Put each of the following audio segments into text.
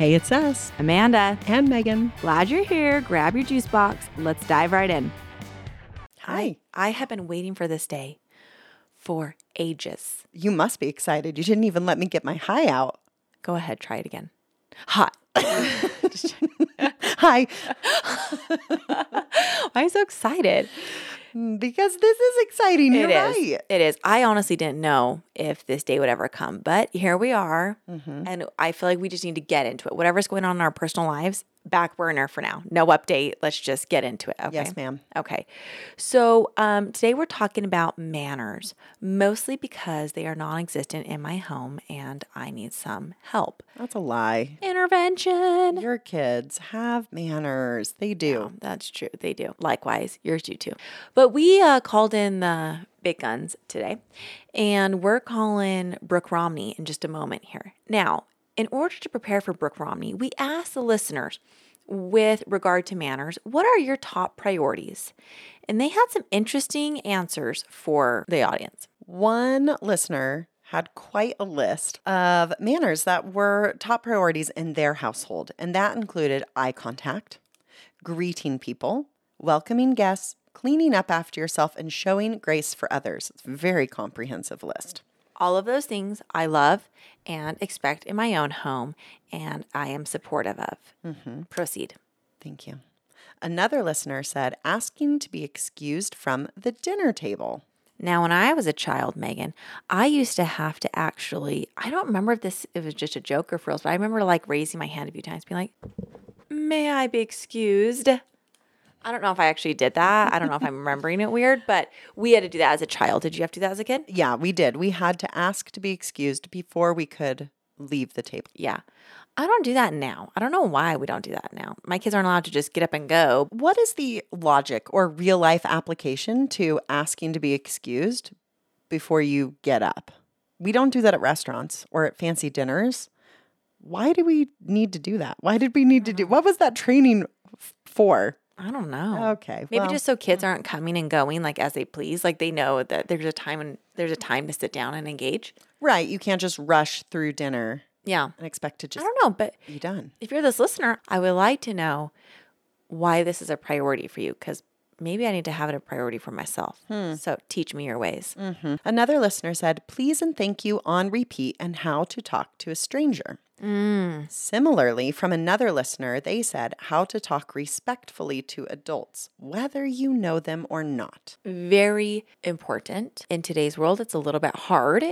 Hey, it's us, Amanda, and Megan. glad you're here. Grab your juice box. Let's dive right in. Hi. I have been waiting for this day for ages. You must be excited. You didn't even let me get my high out. Go ahead, try it again. Hot. Hi, Why are you so excited? Mm, because this is exciting. You're It is. right. It is. I honestly didn't know if this day would ever come, but here we are. Mm-hmm. And I feel like we just need to get into it. Whatever's going on in our personal lives, back burner for now. No update. Let's just get into it. Okay. Yes, ma'am. Okay. So um, today we're talking about manners, mostly because they are non existent in my home and I need some help. That's a lie. Intervention. Your kids have manners. They do. That's true. They do. Likewise, yours do too. But we uh, called in the big guns today, and we're calling Brooke Romney in just a moment here. Now, in order to prepare for Brooke Romney, we asked the listeners with regard to manners, what are your top priorities? And they had some interesting answers for the audience. One listener had quite a list of manners that were top priorities in their household, and that included eye contact, greeting people, welcoming guests, cleaning up after yourself, and showing grace for others. It's a very comprehensive list. All of those things I love and expect in my own home, and I am supportive of. Mm-hmm. Proceed. Thank you. Another listener said asking to be excused from the dinner table. Now, when I was a child, Megan, I used to have to actually, I don't remember if this it was just a joke or for reals, but I remember like raising my hand a few times, being like, May I be excused? I don't know if I actually did that. I don't know if I'm remembering it weird, but we had to do that as a child. Did you have to do that as a kid? Yeah, we did. We had to ask to be excused before we could leave the table. Yeah. I don't do that now. I don't know why we don't do that now. My kids aren't allowed to just get up and go. What is the logic or real life application to asking to be excused before you get up? We don't do that at restaurants or at fancy dinners. Why do we need to do that? Why did we need to do what was that training f- for? I don't know. Okay. Maybe well, just so kids aren't coming and going like as they please. Like they know that there's a time and there's a time to sit down and engage. right. You can't just rush through dinner Yeah. and expect to just I don't know, but be done. if you're this listener, I would like to know why this is a priority for you because maybe I need to have it a priority for myself. Hmm. So teach me your ways. Mm-hmm. Another listener said, please and thank you on repeat and how to talk to a stranger. Mm. Similarly, from another listener, they said how to talk respectfully to adults, whether you know them or not. Very important in today's world. It's a little bit hard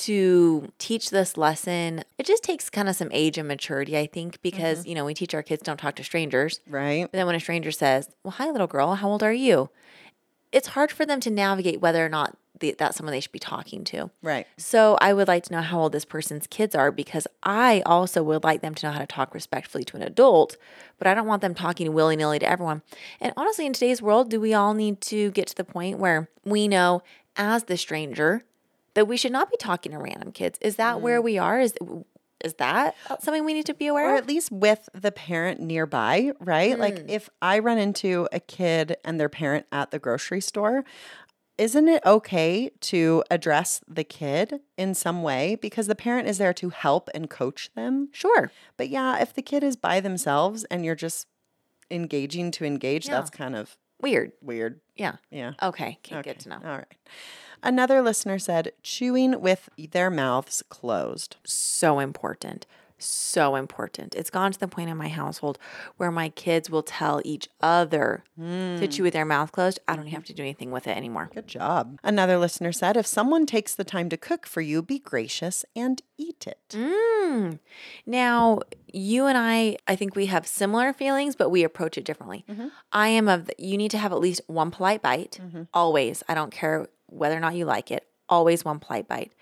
to teach this lesson. It just takes kind of some age and maturity, I think, because, mm-hmm. you know, we teach our kids don't talk to strangers. Right? But then when a stranger says, Well, hi, little girl, how old are you? It's hard for them to navigate whether or not the, that's someone they should be talking to. Right. So I would like to know how old this person's kids are because I also would like them to know how to talk respectfully to an adult, but I don't want them talking willy nilly to everyone. And honestly, in today's world, do we all need to get to the point where we know as the stranger that we should not be talking to random kids? Is that where mm. we are? Is is that something we need to be aware Or of? at least with the parent nearby, right? Like mm. if I run into a kid and their parent at the grocery store, isn't it okay to address the kid in some way because the parent is there to help and coach them? Sure. But yeah, if the kid is by themselves and you're just engaging to engage, that's kind of Weird. weird. Yeah. Yeah. Okay. Okay. Good to know. All right. Another listener said, chewing with their mouths closed. so important. So important. It's gone to the point in my household where my kids will tell each other to hmm. chew with their mouth closed. I don't have mm-hmm. to do anything with it anymore. Good job. Another listener said, if someone takes the time to cook for you, be gracious and eat it. Mm. Now, you and I, I think we have similar feelings, but we approach it differently. Mm-hmm. I am of, the, you need to have at least one polite bite, mm-hmm. always. I don't care whether or not you like it, always one polite bite.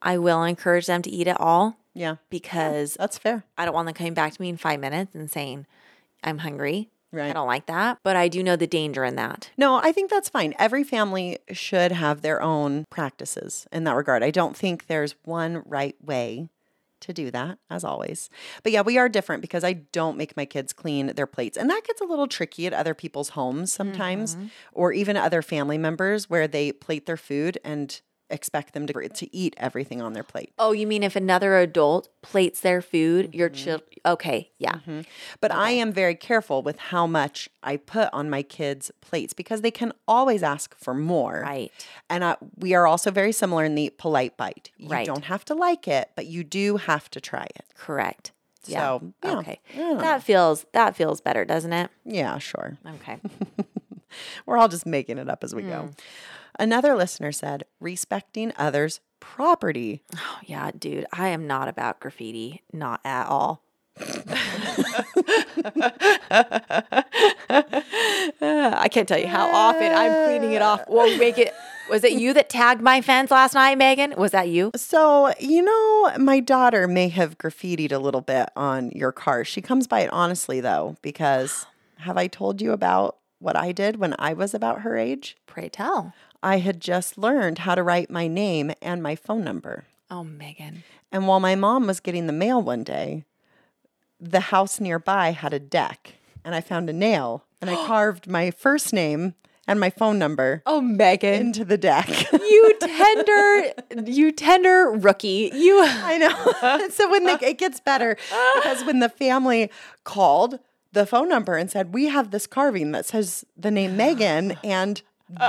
I will encourage them to eat it all Yeah, because that's fair. I don't want them coming back to me in five minutes and saying, I'm hungry. Right. I don't like that. But I do know the danger in that. No, I think that's fine. Every family should have their own practices in that regard. I don't think there's one right way to do that, as always. But yeah, we are different because I don't make my kids clean their plates. And that gets a little tricky at other people's homes sometimes, mm-hmm. or even other family members where they plate their food and expect them to, to eat everything on their plate. Oh, you mean if another adult plates their food, your Mm-hmm. child? Okay, yeah. But I am very careful with how much I put on my kids' plates because they can always ask for more. Right. And uh, we are also very similar in the polite bite. You Right. don't have to like it, but you do have to try it. Correct. Yeah. So, yeah, okay. I That feels that feels better, doesn't it? Yeah, sure. Okay. We're all just making it up as we Hmm. go. Another listener said, respecting others' property. Oh, yeah, dude. I am not about graffiti, not at all. I can't tell you how often I'm cleaning it off. Well, make it. Was it you that tagged my fence last night, Megan? Was that you? So, you know, my daughter may have graffitied a little bit on your car. She comes by it honestly, though, because have I told you about what I did when I was about her age? Pray tell. I had just learned how to write my name and my phone number. Oh, Megan. And while my mom was getting the mail one day, the house nearby had a deck, and I found a nail and I carved my first name and my phone number Oh, Megan. into the deck. You tender, you tender rookie. You. I know. so when the, it gets better, because when the family called the phone number and said, "We have this carving that says the name Megan and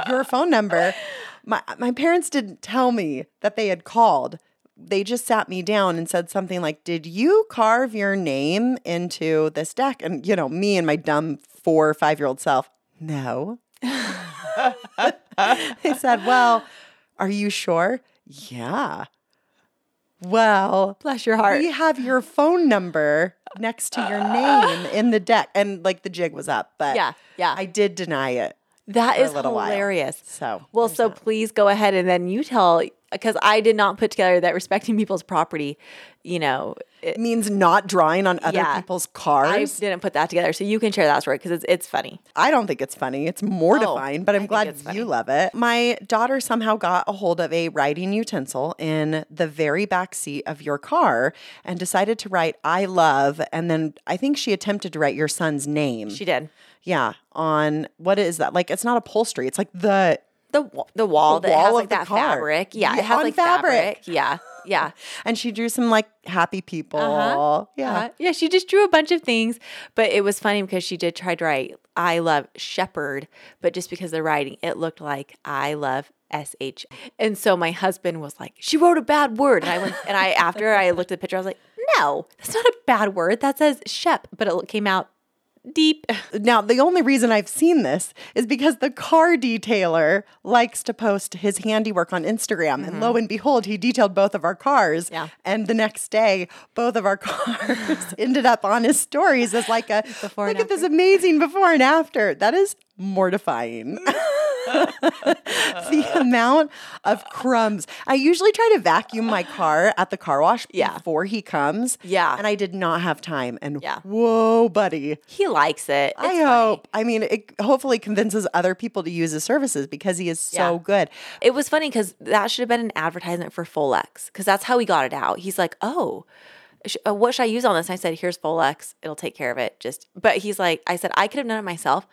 your phone number," my my parents didn't tell me that they had called. They just sat me down and said something like, "Did you carve your name into this deck?" And you know, me and my dumb four or five year old self, no. they said, "Well, are you sure?" Yeah. Well, Bless your heart. we have your phone number next to your name in the deck. And like the jig was up, but Yeah, yeah. I did deny it. That is little while. hilarious. So, Well, so please go ahead and then you tell because I did not put together that respecting people's property, you know, it, means not drawing on other Yeah. people's cars. I didn't put that together. So you can share that story because it's, it's funny. I, don't think it's funny. It's mortifying, oh, but I'm Oh, think glad you love it. My daughter somehow got a hold of a writing utensil in the very back seat of your car and decided to write I love. And then I think she attempted to write your son's name. She did. yeah. On what is that? Like, it's not upholstery. It's like the The, the wall The that wall has of like the that car. fabric. Yeah, Yeah, it has on like fabric. fabric. Yeah, yeah. and she drew some like happy people. Uh-huh. Yeah. Uh, yeah, she just drew a bunch of things, but it was funny because she did try to write I love shepherd, but just because the writing, it looked like I love SH. And so my husband was like, she wrote a bad word. And I went, and I, after I looked at the picture, I was like, no, that's not a bad word. That says shep, but it came out deep. Now, the only reason I've seen this is because the car detailer likes to post his handiwork on Instagram. And lo and behold, he detailed both of our cars. Mm-hmm. Yeah. And the next day, both of our cars ended up on his stories as like a Before look at this amazing before and after. That is mortifying. the amount of crumbs. I usually try to vacuum my car at the car wash Yeah. before he comes. Yeah. And I did not have time. And Yeah. whoa, buddy. He likes it. I It's funny. hope. I mean, it hopefully convinces other people to use his services because he is so Yeah. good. It was funny because that should have been an advertisement for Folex because that's how he got it out. He's like, oh, uh, what should I use on this? And I said, here's Folex. It'll take care of it. Just, but he's like, I said, I could have done it myself.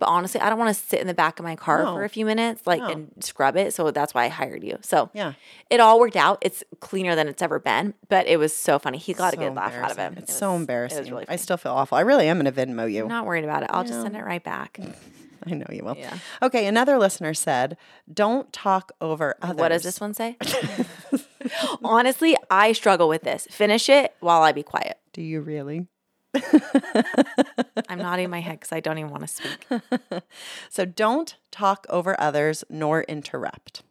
But honestly, I don't want to sit in the back of my car No. for a few minutes, like, and scrub it. So that's why I hired you. So Yeah. it all worked out. It's cleaner than it's ever been, but it was so funny. He got a good laugh out of it. embarrassing. It's It so embarrassing. It was really I still feel awful. I really am going to Venmo you. I'm not worried about it. I'll just send it right back. I know you will. Yeah. Okay. Another listener said, "Don't talk over others." What does this one say? Honestly, I struggle with this. Finish it while I be quiet. Do you really? I'm nodding my head because I don't even want to speak. So don't talk over others nor interrupt.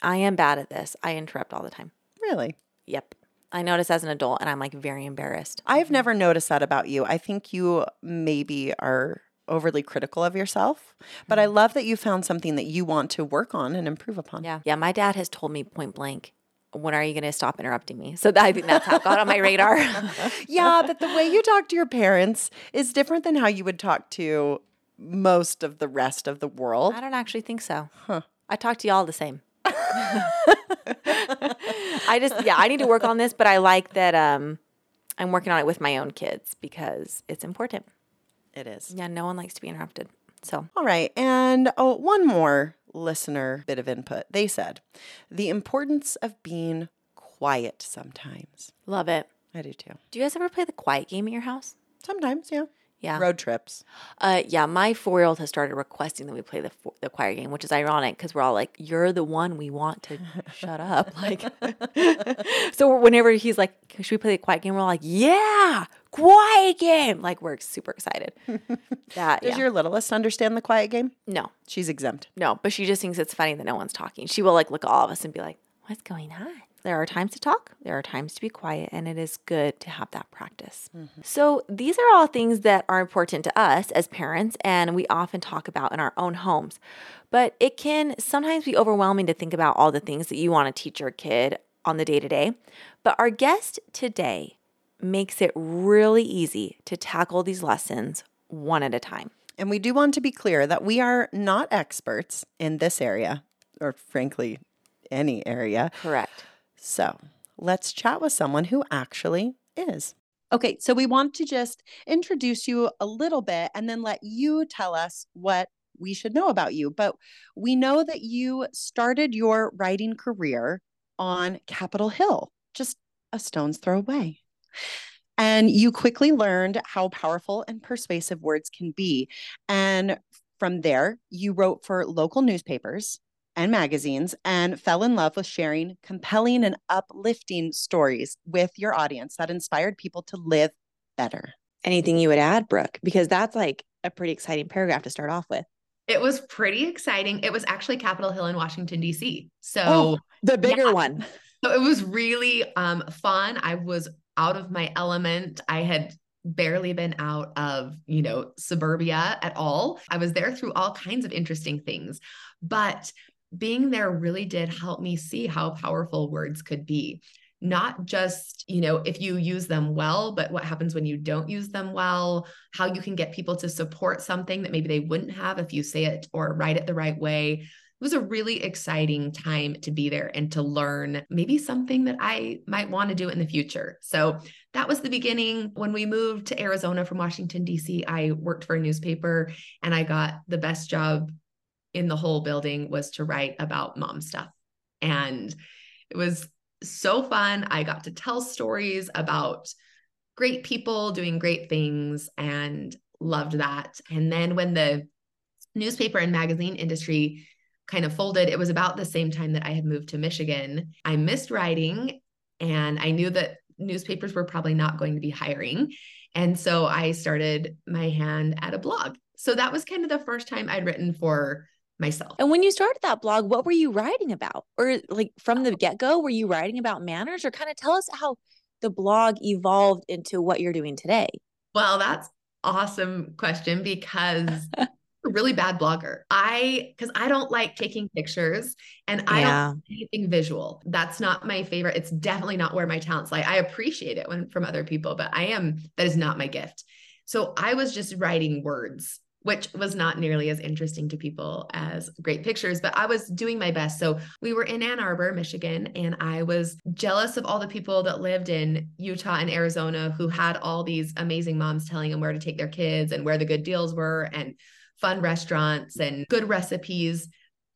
I am bad at this. I interrupt all the time. Really? Yep. I notice as an adult and I'm like very embarrassed. I've never noticed that about you. I think you maybe are overly critical of yourself, but I mm-hmm. love that you found something that you want to work on and improve upon. Yeah. Yeah. My dad has told me point blank, when are you going to stop interrupting me? So that, I think that's how it got on my radar. Yeah, but the way you talk to your parents is different than how you would talk to most of the rest of the world. I don't actually think so. I talk to y'all the same. I just, yeah, I need to work on this, but I like that um, I'm working on it with my own kids because it's important. It is. Yeah. No one likes to be interrupted. So All right. And oh, one more listener bit of input. They said, the importance of being quiet sometimes. Love it. I do too. Do you guys ever play the quiet game at your house? Sometimes, yeah. Yeah. Road trips. Uh, yeah, my four year old has started requesting that we play the fo- the choir game, which is ironic because we're all like, "You're the one we want to shut up." Like, so whenever he's like, "Should we play the quiet game?" We're all like, "Yeah, quiet game!" Like we're super excited. That Does yeah. your littlest understand the quiet game? no, She's exempt. no, but she just thinks it's funny that no one's talking. She will like look at all of us and be like, "What's going on?" There are times to talk, there are times to be quiet, and it is good to have that practice. Mm-hmm. So, these are all things that are important to us as parents, and we often talk about in our own homes. But it can sometimes be overwhelming to think about all the things that you want to teach your kid on the day to day. But our guest today makes it really easy to tackle these lessons one at a time. And we do want to be clear that we are not experts in this area, or frankly, any area. Correct. So let's chat with someone who actually is. Okay, so we want to just introduce you a little bit and then let you tell us what we should know about you. But we know that you started your writing career on Capitol Hill, just a stone's throw away. And you quickly learned how powerful and persuasive words can be. And from there, you wrote for local newspapers and magazines and fell in love with sharing compelling and uplifting stories with your audience that inspired people to live better. Anything you would add, Brooke? Because that's like a pretty exciting paragraph to start off with. It was pretty exciting. It was actually Capitol Hill in Washington, D.C. So, Oh, the bigger yeah. one. so it was really um, fun. I was out of my element. I had barely been out of, you know, suburbia at all. I was there through all kinds of interesting things. But being there really did help me see how powerful words could be. Not just, you know, if you use them well, but what happens when you don't use them well, how you can get people to support something that maybe they wouldn't have if you say it or write it the right way. It was a really exciting time to be there and to learn maybe something that I might want to do in the future. So that was the beginning. When we moved to Arizona from Washington, D.C., I worked for a newspaper and I got the best job in the whole building was to write about mom stuff. And it was so fun. I got to tell stories about great people doing great things and loved that. And then when the newspaper and magazine industry kind of folded, it was about the same time that I had moved to Michigan. I missed writing and I knew that newspapers were probably not going to be hiring. And so I started my hand at a blog. So that was kind of the first time I'd written for myself. And when you started that blog, what were you writing about? Or like from the oh. get go, were you writing about manners or kind of tell us how the blog evolved into what you're doing today? Well, that's awesome question because I'm a really bad blogger. I because I don't like taking pictures and I don't do anything visual. That's not my favorite. It's definitely not where my talents lie. I appreciate it when from other people, but I am that is not my gift. So I was just writing words which was not nearly as interesting to people as great pictures, but I was doing my best. So we were in Ann Arbor, Michigan, and I was jealous of all the people that lived in Utah and Arizona who had all these amazing moms telling them where to take their kids and where the good deals were and fun restaurants and good recipes.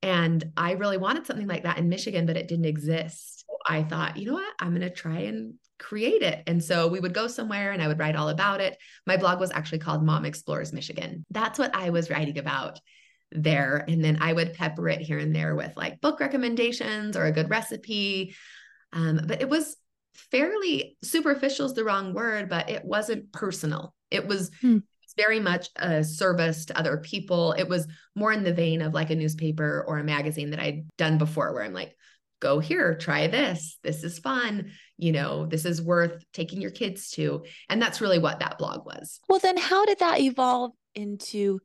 And I really wanted something like that in Michigan, but it didn't exist. I thought, you know what? I'm going to try and create it. And so we would go somewhere and I would write all about it. My blog was actually called Mom Explores Michigan. That's what I was writing about there. And then I would pepper it here and there with like book recommendations or a good recipe. Um, but it was fairly superficial is the wrong word, but it wasn't personal. It was Hmm. very much a service to other people. It was more in the vein of like a newspaper or a magazine that I'd done before, where I'm like, go here, try this. This is fun. You know, this is worth taking your kids to. And that's really what that blog was. Well, then how did that evolve into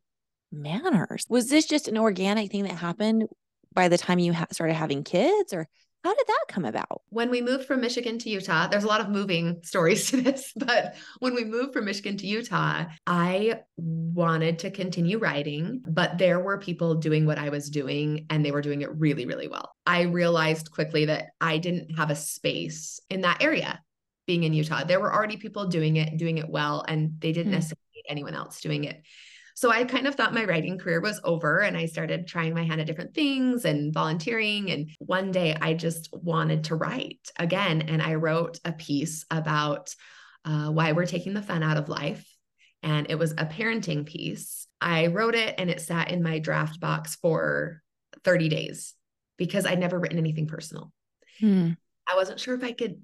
manners? Was this just an organic thing that happened by the time you ha- started having kids, or how did that come about? When we moved from Michigan to Utah, there's a lot of moving stories to this, but when we moved from Michigan to Utah, I wanted to continue writing, but there were people doing what I was doing and they were doing it really, really well. I realized quickly that I didn't have a space in that area being in Utah. There were already people doing it, doing it well, and they didn't Hmm. necessarily need anyone else doing it. So I kind of thought my writing career was over and I started trying my hand at different things and volunteering. And one day I just wanted to write again. And I wrote a piece about uh, why we're taking the fun out of life. And it was a parenting piece. I wrote it and it sat in my draft box for 30 days because I'd never written anything personal. Hmm. I wasn't sure if I could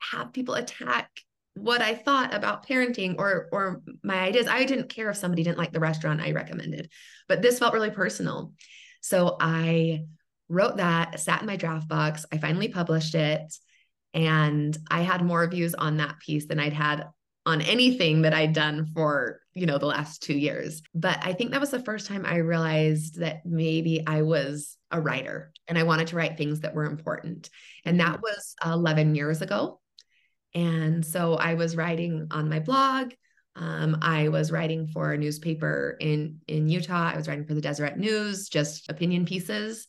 have people attack what I thought about parenting or or my ideas. I didn't care if somebody didn't like the restaurant I recommended, but this felt really personal. So I wrote that, sat in my draft box. I finally published it, and I had more views on that piece than I'd had on anything that I'd done for, you know, the last 2 years. But I think that was the first time I realized that maybe I was a writer and I wanted to write things that were important. And that mm. was 11 years ago. And so I was writing on my blog. Um, I was writing for a newspaper in in Utah. I was writing for the Deseret News, just opinion pieces.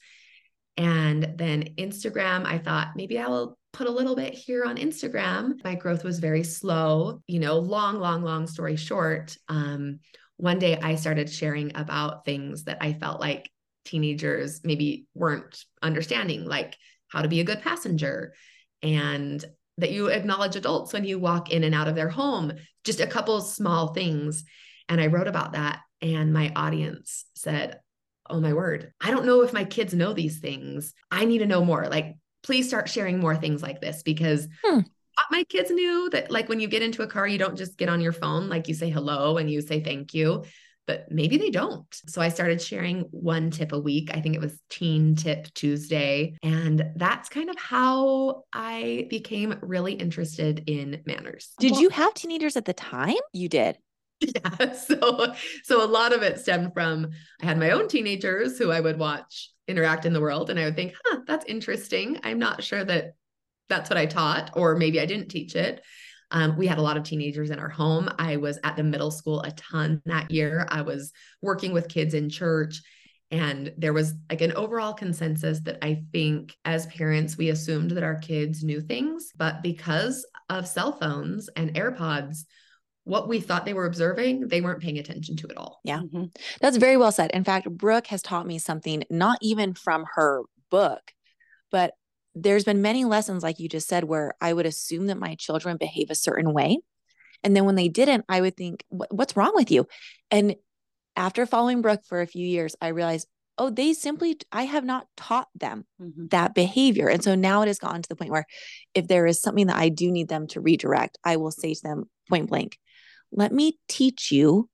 And then Instagram, I thought maybe I will put a little bit here on Instagram. My growth was very slow, you know, long, long, long story short. Um, one day I started sharing about things that I felt like teenagers maybe weren't understanding, like how to be a good passenger and that you acknowledge adults when you walk in and out of their home, just a couple small things. And I wrote about that, and my audience said, Oh my word, I don't know if my kids know these things. I need to know more. Like, please start sharing more things like this because hmm. my kids knew that, like, when you get into a car, you don't just get on your phone, like, you say hello and you say thank you but maybe they don't. So I started sharing one tip a week. I think it was Teen Tip Tuesday. And that's kind of how I became really interested in manners. Did you have teenagers at the time? You did. Yeah. So so a lot of it stemmed from I had my own teenagers who I would watch interact in the world and I would think, huh, that's interesting. I'm not sure that that's what I taught, or maybe I didn't teach it. Um, we had a lot of teenagers in our home. I was at the middle school a ton that year. I was working with kids in church. And there was like an overall consensus that I think as parents, we assumed that our kids knew things. But because of cell phones and AirPods, what we thought they were observing, they weren't paying attention to at all. Yeah. Mm-hmm. That's very well said. In fact, Brooke has taught me something, not even from her book, but there's been many lessons like you just said where i would assume that my children behave a certain way and then when they didn't i would think what's wrong with you and after following brooke for a few years i realized oh they simply i have not taught them mm-hmm. that behavior and so now it has gotten to the point where if there is something that i do need them to redirect i will say to them point blank let me teach you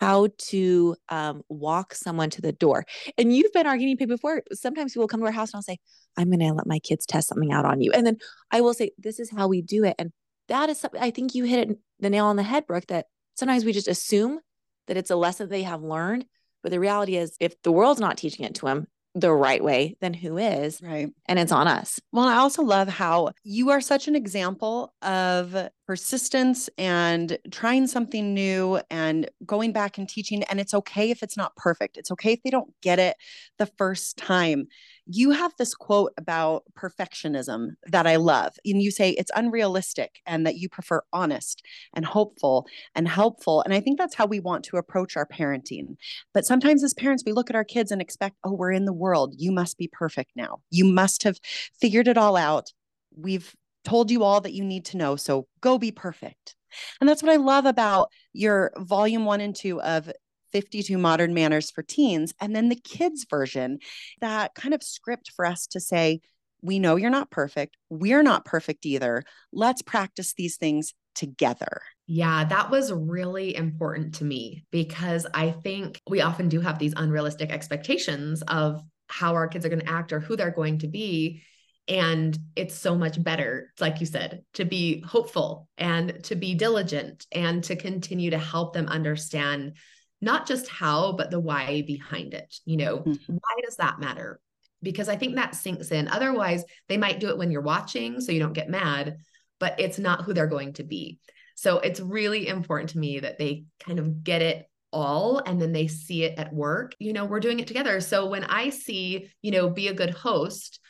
how to um, walk someone to the door. And you've been our guinea pig before. Sometimes people come to our house and I'll say, I'm going to let my kids test something out on you. And then I will say, this is how we do it. And that is something I think you hit it, the nail on the head, Brooke, that sometimes we just assume that it's a lesson they have learned. But the reality is, if the world's not teaching it to them, the right way, then who is? Right. And it's on us. Well, I also love how you are such an example of persistence and trying something new and going back and teaching. And it's okay if it's not perfect. It's okay if they don't get it the first time you have this quote about perfectionism that I love. And you say it's unrealistic and that you prefer honest and hopeful and helpful. And I think that's how we want to approach our parenting. But sometimes as parents, we look at our kids and expect, oh, we're in the world. You must be perfect now. You must have figured it all out. We've told you all that you need to know. So go be perfect. And that's what I love about your volume one and two of 52 modern manners for teens and then the kids version that kind of script for us to say we know you're not perfect we're not perfect either let's practice these things together yeah, that was really important to me because I think we often do have these unrealistic expectations of how our kids are going to act or who they're going to be. And it's so much better, like you said, to be hopeful and to be diligent and to continue to help them understand not just how, but the why behind it. You know, mm-hmm. why does that matter? Because I think that sinks in. Otherwise, they might do it when you're watching, so you don't get mad, but it's not who they're going to be. So it's really important to me that they kind of get it all and then they see it at work. You know, we're doing it together. So when I see, you know, be a good host,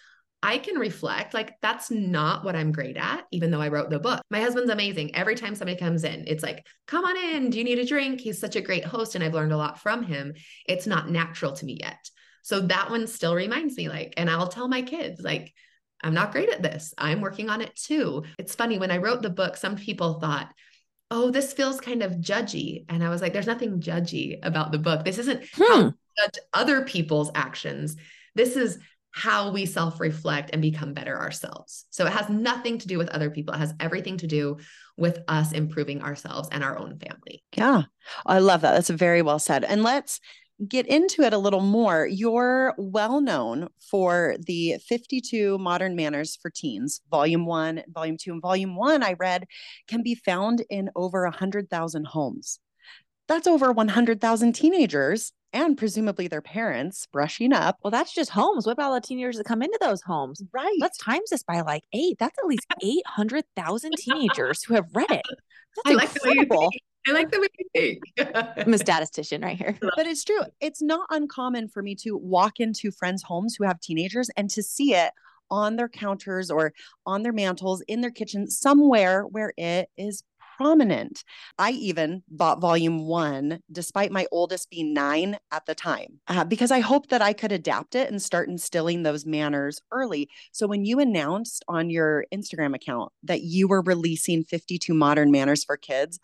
I can reflect like that's not what I'm great at, even though I wrote the book. My husband's amazing. Every time somebody comes in, it's like, come on in. Do you need a drink? He's such a great host, and I've learned a lot from him. It's not natural to me yet. So that one still reminds me, like, and I'll tell my kids, like, I'm not great at this. I'm working on it too. It's funny when I wrote the book, some people thought, oh, this feels kind of judgy. And I was like, there's nothing judgy about the book. This isn't hmm. judge other people's actions. This is how we self reflect and become better ourselves. So it has nothing to do with other people. It has everything to do with us improving ourselves and our own family. Yeah. I love that. That's very well said. And let's get into it a little more, you're well known for the 52 Modern Manners for Teens, Volume 1, Volume 2, and Volume 1, I read, can be found in over 100,000 homes. That's over 100,000 teenagers and presumably their parents brushing up. Well, that's just homes. What about the teenagers that come into those homes? Right. Let's times this by like eight. That's at least 800,000 teenagers who have read it. That's I incredible. Like I like the way you think. I'm a statistician right here. But it's true. It's not uncommon for me to walk into friends' homes who have teenagers and to see it on their counters or on their mantles in their kitchen somewhere where it is prominent. I even bought volume one, despite my oldest being nine at the time, uh, because I hoped that I could adapt it and start instilling those manners early. So when you announced on your Instagram account that you were releasing 52 modern manners for kids,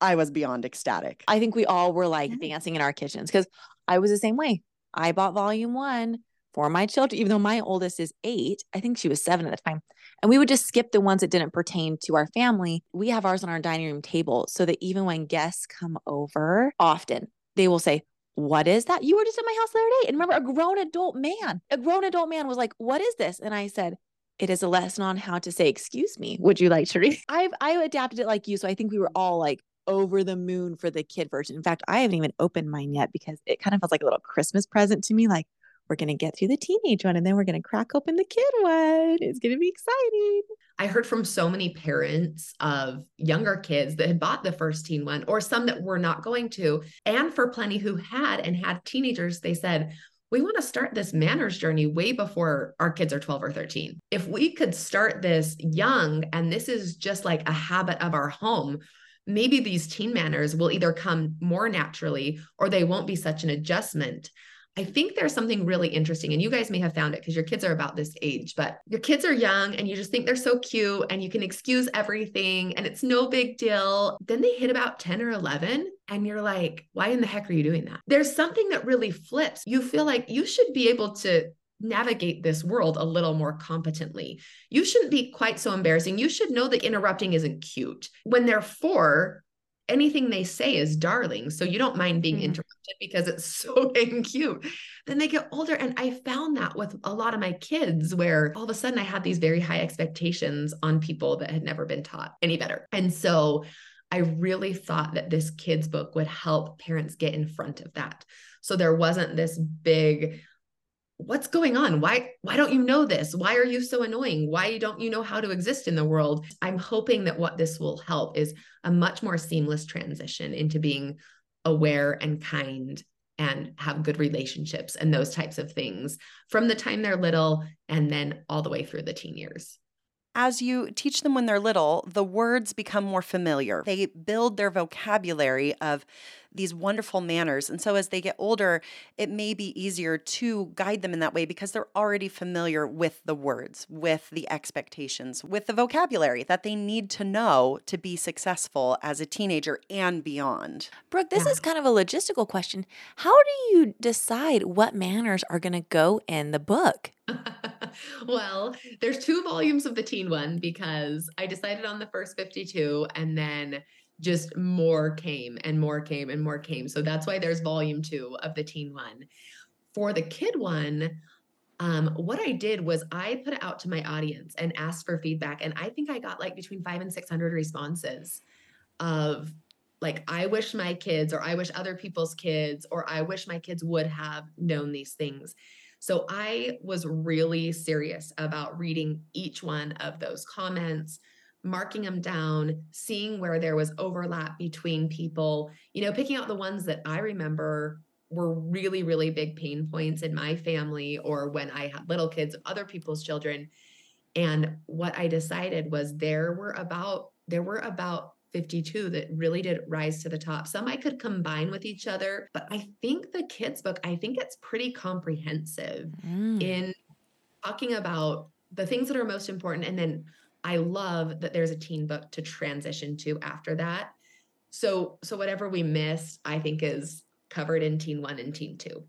I was beyond ecstatic. I think we all were like yeah. dancing in our kitchens because I was the same way. I bought volume one for my children, even though my oldest is eight. I think she was seven at the time. And we would just skip the ones that didn't pertain to our family. We have ours on our dining room table so that even when guests come over, often they will say, what is that? You were just in my house the other day. And remember, a grown adult man, a grown adult man was like, What is this? And I said, It is a lesson on how to say, Excuse me. Would you like to read? I've I adapted it like you. So I think we were all like over the moon for the kid version. In fact, I haven't even opened mine yet because it kind of feels like a little Christmas present to me. Like, we're going to get through the teenage one and then we're going to crack open the kid one. It's going to be exciting. I heard from so many parents of younger kids that had bought the first teen one or some that were not going to. And for plenty who had and had teenagers, they said, we want to start this manners journey way before our kids are 12 or 13. If we could start this young, and this is just like a habit of our home, maybe these teen manners will either come more naturally or they won't be such an adjustment. I think there's something really interesting, and you guys may have found it because your kids are about this age, but your kids are young and you just think they're so cute and you can excuse everything and it's no big deal. Then they hit about 10 or 11 and you're like, why in the heck are you doing that? There's something that really flips. You feel like you should be able to navigate this world a little more competently. You shouldn't be quite so embarrassing. You should know that interrupting isn't cute. When they're four, anything they say is darling. So you don't mind being mm. interrupted because it's so dang cute. Then they get older. And I found that with a lot of my kids, where all of a sudden I had these very high expectations on people that had never been taught any better. And so I really thought that this kids book would help parents get in front of that. So there wasn't this big, what's going on? Why why don't you know this? Why are you so annoying? Why don't you know how to exist in the world? I'm hoping that what this will help is a much more seamless transition into being aware and kind and have good relationships and those types of things from the time they're little and then all the way through the teen years. As you teach them when they're little, the words become more familiar. They build their vocabulary of these wonderful manners. And so as they get older, it may be easier to guide them in that way because they're already familiar with the words, with the expectations, with the vocabulary that they need to know to be successful as a teenager and beyond. Brooke, this yeah. is kind of a logistical question. How do you decide what manners are going to go in the book? well, there's two volumes of the teen one because I decided on the first 52 and then just more came and more came and more came. So that's why there's volume two of the teen one. For the kid one, um, what I did was I put it out to my audience and asked for feedback. And I think I got like between five and 600 responses of like, I wish my kids, or I wish other people's kids, or I wish my kids would have known these things. So I was really serious about reading each one of those comments, marking them down, seeing where there was overlap between people, you know, picking out the ones that I remember were really, really big pain points in my family or when I had little kids, other people's children. And what I decided was there were about there were about 52 that really did rise to the top. Some I could combine with each other, but I think the kids book, I think it's pretty comprehensive Mm. in talking about the things that are most important and then I love that there's a teen book to transition to after that. So so whatever we missed, I think is covered in teen 1 and teen 2.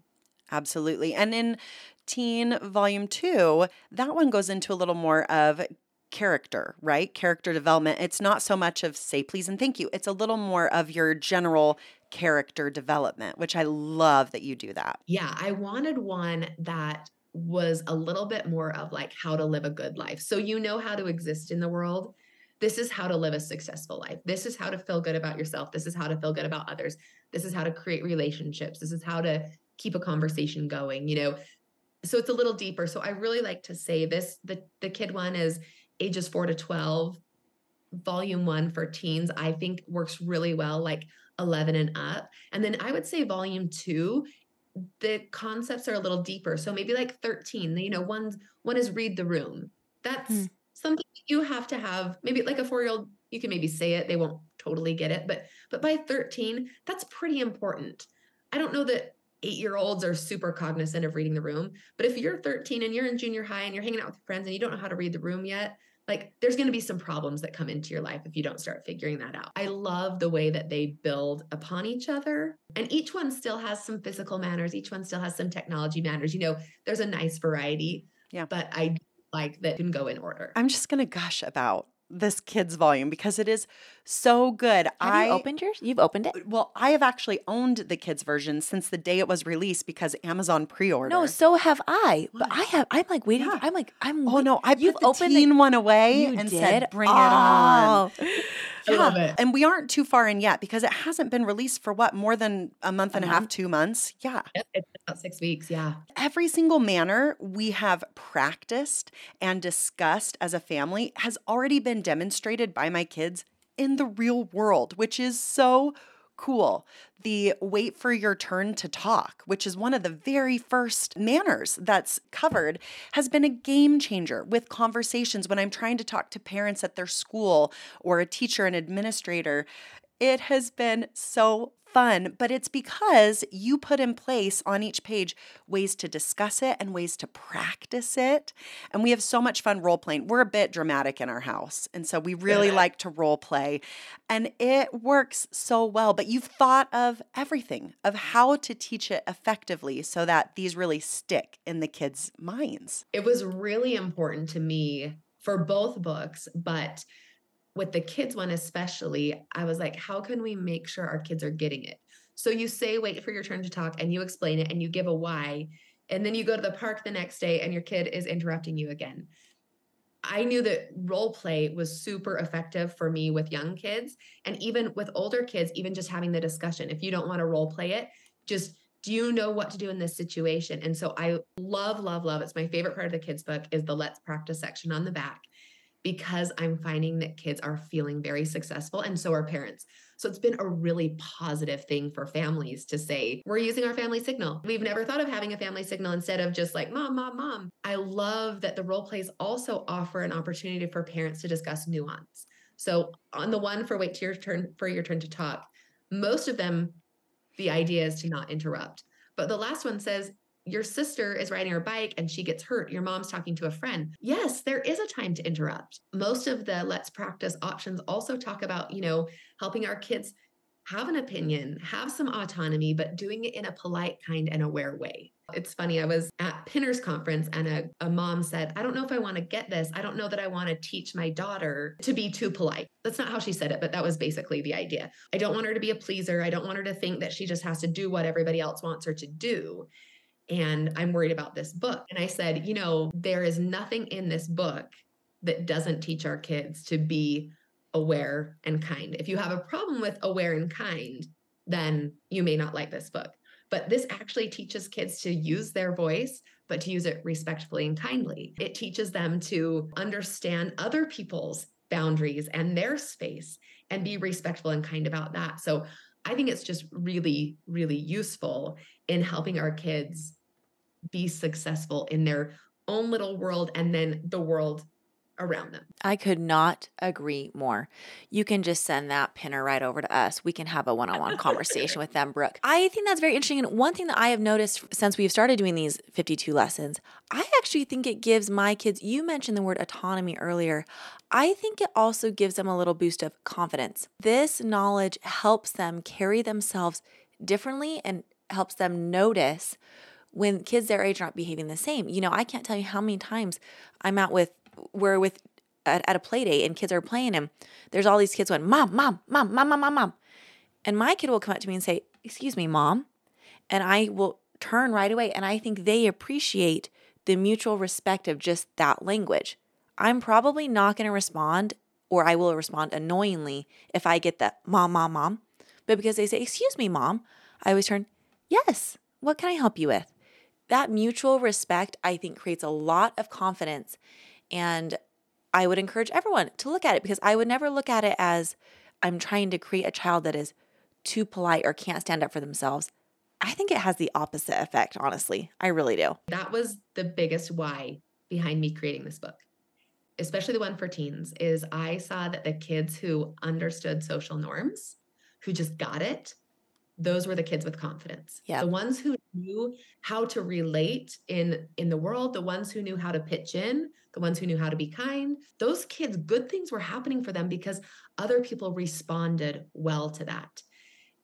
Absolutely. And in Teen Volume 2, that one goes into a little more of character, right? Character development. It's not so much of say please and thank you. It's a little more of your general character development, which I love that you do that. Yeah, I wanted one that was a little bit more of like how to live a good life. So you know how to exist in the world. This is how to live a successful life. This is how to feel good about yourself. This is how to feel good about others. This is how to create relationships. This is how to keep a conversation going, you know. So it's a little deeper. So I really like to say this the the kid one is ages 4 to 12. Volume 1 for teens I think works really well like 11 and up. And then I would say volume 2 the concepts are a little deeper. So maybe like 13, you know, one one is read the room. That's Hmm. something that you have to have. Maybe like a 4-year-old, you can maybe say it, they won't totally get it, but but by 13, that's pretty important. I don't know that 8-year-olds are super cognizant of reading the room, but if you're 13 and you're in junior high and you're hanging out with your friends and you don't know how to read the room yet, like there's going to be some problems that come into your life if you don't start figuring that out. I love the way that they build upon each other. And each one still has some physical manners, each one still has some technology manners. You know, there's a nice variety. Yeah. But I like that can go in order. I'm just going to gush about this kids volume because it is so good. Have I you opened yours? You've opened it? well, I have actually owned the kids version since the day it was released because Amazon pre-order. No, so have I. But I have. I'm like waiting. Yeah. For, I'm like I'm. Oh wait- no, I You've put the opened the- teen one away and did? said, "Bring it on." Oh. I love it. And we aren't too far in yet because it hasn't been released for what more than a month A and a half, month? two months. Yeah. Yep, it's about six weeks. Yeah. Every single manner we have practiced and discussed as a family has already been demonstrated by my kids in the real world, which is so cool. The wait for your turn to talk, which is one of the very first manners that's covered, has been a game changer with conversations when I'm trying to talk to parents at their school or a teacher and administrator. It has been so fun, but it's because you put in place on each page ways to discuss it and ways to practice it. And we have so much fun role playing. We're a bit dramatic in our house. And so we really Good. like to role play. And it works so well. But you've thought of everything of how to teach it effectively so that these really stick in the kids' minds. It was really important to me for both books, but with the kids one especially, I was like, how can we make sure our kids are getting it? So you say, wait for your turn to talk, and you explain it and you give a why. And then you go to the park the next day and your kid is interrupting you again. I knew that role play was super effective for me with young kids and even with older kids, even just having the discussion. If you don't want to role play it, just do you know what to do in this situation? And so I love, love, love. It's my favorite part of the kids' book is the let's practice section on the back because I'm finding that kids are feeling very successful and so are parents. So it's been a really positive thing for families to say, we're using our family signal. We've never thought of having a family signal instead of just like mom, mom, mom. I love that the role plays also offer an opportunity for parents to discuss nuance. So on the one for wait to your turn for your turn to talk, most of them the idea is to not interrupt. But the last one says your sister is riding her bike and she gets hurt. Your mom's talking to a friend. Yes, there is a time to interrupt. Most of the let's practice options also talk about, you know, helping our kids have an opinion, have some autonomy, but doing it in a polite, kind, and aware way. It's funny, I was at Pinner's conference and a, a mom said, I don't know if I want to get this. I don't know that I want to teach my daughter to be too polite. That's not how she said it, but that was basically the idea. I don't want her to be a pleaser. I don't want her to think that she just has to do what everybody else wants her to do and I'm worried about this book. And I said, you know, there is nothing in this book that doesn't teach our kids to be aware and kind. If you have a problem with aware and kind, then you may not like this book. But this actually teaches kids to use their voice, but to use it respectfully and kindly. It teaches them to understand other people's boundaries and their space and be respectful and kind about that. So I think it's just really, really useful in helping our kids be successful in their own little world and then the world around them. I could not agree more. You can just send that pinner right over to us. We can have a one on one conversation with them, Brooke. I think that's very interesting. And one thing that I have noticed since we've started doing these 52 lessons, I actually think it gives my kids, you mentioned the word autonomy earlier. I think it also gives them a little boost of confidence. This knowledge helps them carry themselves differently and helps them notice when kids their age aren't behaving the same. You know, I can't tell you how many times I'm out with we're with at, at a play date and kids are playing and there's all these kids going, Mom, mom, mom, mom, mom, mom, mom. And my kid will come up to me and say, Excuse me, mom. And I will turn right away. And I think they appreciate the mutual respect of just that language. I'm probably not going to respond, or I will respond annoyingly if I get that mom, mom, mom. But because they say, Excuse me, mom, I always turn, Yes, what can I help you with? That mutual respect, I think, creates a lot of confidence and I would encourage everyone to look at it because I would never look at it as I'm trying to create a child that is too polite or can't stand up for themselves. I think it has the opposite effect, honestly. I really do. That was the biggest why behind me creating this book, especially the one for teens, is I saw that the kids who understood social norms, who just got it, those were the kids with confidence. Yeah. The ones who knew how to relate in in the world, the ones who knew how to pitch in, the ones who knew how to be kind, those kids good things were happening for them because other people responded well to that.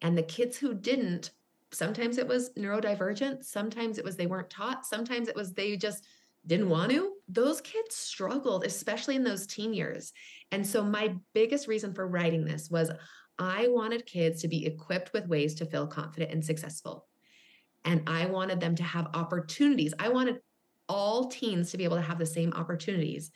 And the kids who didn't, sometimes it was neurodivergent, sometimes it was they weren't taught, sometimes it was they just didn't want to. Those kids struggled, especially in those teen years. And so my biggest reason for writing this was I wanted kids to be equipped with ways to feel confident and successful. And I wanted them to have opportunities. I wanted all teens to be able to have the same opportunities,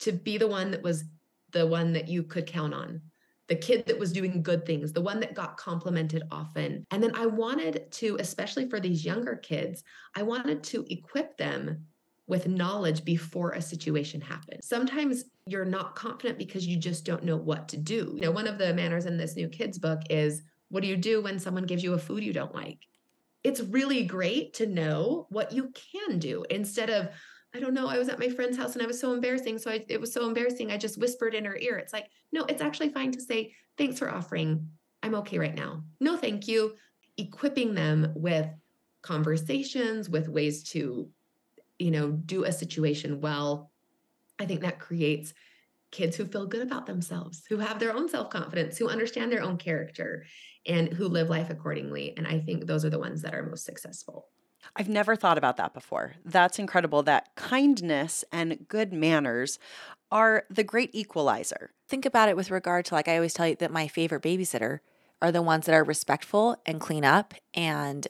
to be the one that was the one that you could count on, the kid that was doing good things, the one that got complimented often. And then I wanted to, especially for these younger kids, I wanted to equip them with knowledge before a situation happens. Sometimes you're not confident because you just don't know what to do. You know, one of the manners in this new kids book is what do you do when someone gives you a food you don't like? It's really great to know what you can do instead of I don't know, I was at my friend's house and I was so embarrassing. So I, it was so embarrassing. I just whispered in her ear. It's like, no, it's actually fine to say, thanks for offering. I'm okay right now. No, thank you. Equipping them with conversations, with ways to you know, do a situation well, I think that creates kids who feel good about themselves, who have their own self confidence, who understand their own character, and who live life accordingly. And I think those are the ones that are most successful. I've never thought about that before. That's incredible that kindness and good manners are the great equalizer. Think about it with regard to, like, I always tell you that my favorite babysitter are the ones that are respectful and clean up and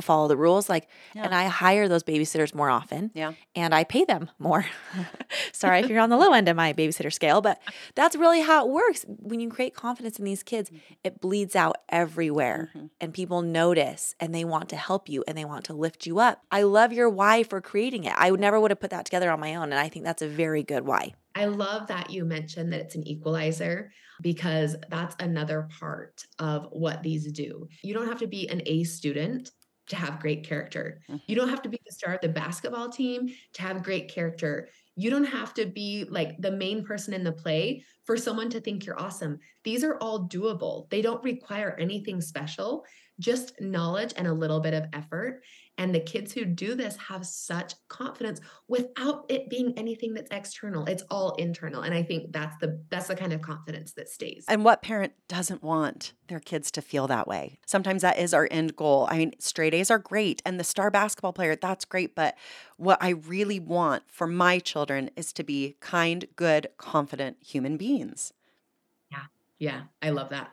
follow the rules like yeah. and i hire those babysitters more often yeah and i pay them more sorry if you're on the low end of my babysitter scale but that's really how it works when you create confidence in these kids mm-hmm. it bleeds out everywhere mm-hmm. and people notice and they want to help you and they want to lift you up i love your why for creating it i would never would have put that together on my own and i think that's a very good why I love that you mentioned that it's an equalizer because that's another part of what these do. You don't have to be an A student to have great character. Mm-hmm. You don't have to be the star of the basketball team to have great character. You don't have to be like the main person in the play for someone to think you're awesome. These are all doable. They don't require anything special, just knowledge and a little bit of effort. And the kids who do this have such confidence without it being anything that's external. It's all internal. And I think that's the that's the kind of confidence that stays. And what parent doesn't want their kids to feel that way? Sometimes that is our end goal. I mean, straight A's are great and the star basketball player, that's great, but what I really want for my children is to be kind, good, confident human beings. Yeah. Yeah, I love that.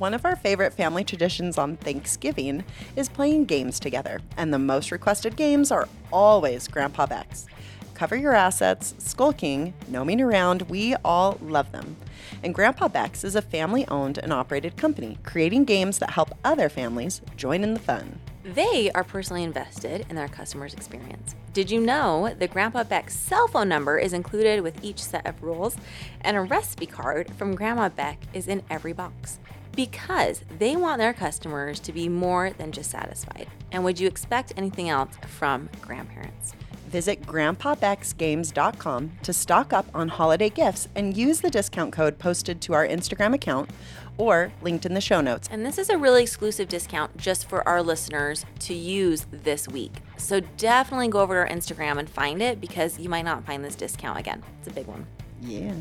One of our favorite family traditions on Thanksgiving is playing games together, and the most requested games are always Grandpa Beck's. Cover your assets, Skull King, gnoming around, we all love them. And Grandpa Beck's is a family owned and operated company, creating games that help other families join in the fun. They are personally invested in their customers' experience. Did you know that Grandpa Beck's cell phone number is included with each set of rules, and a recipe card from Grandma Beck is in every box? Because they want their customers to be more than just satisfied. And would you expect anything else from grandparents? Visit grandpabecksgames.com to stock up on holiday gifts and use the discount code posted to our Instagram account or linked in the show notes. And this is a really exclusive discount just for our listeners to use this week. So definitely go over to our Instagram and find it because you might not find this discount again. It's a big one. Yeah.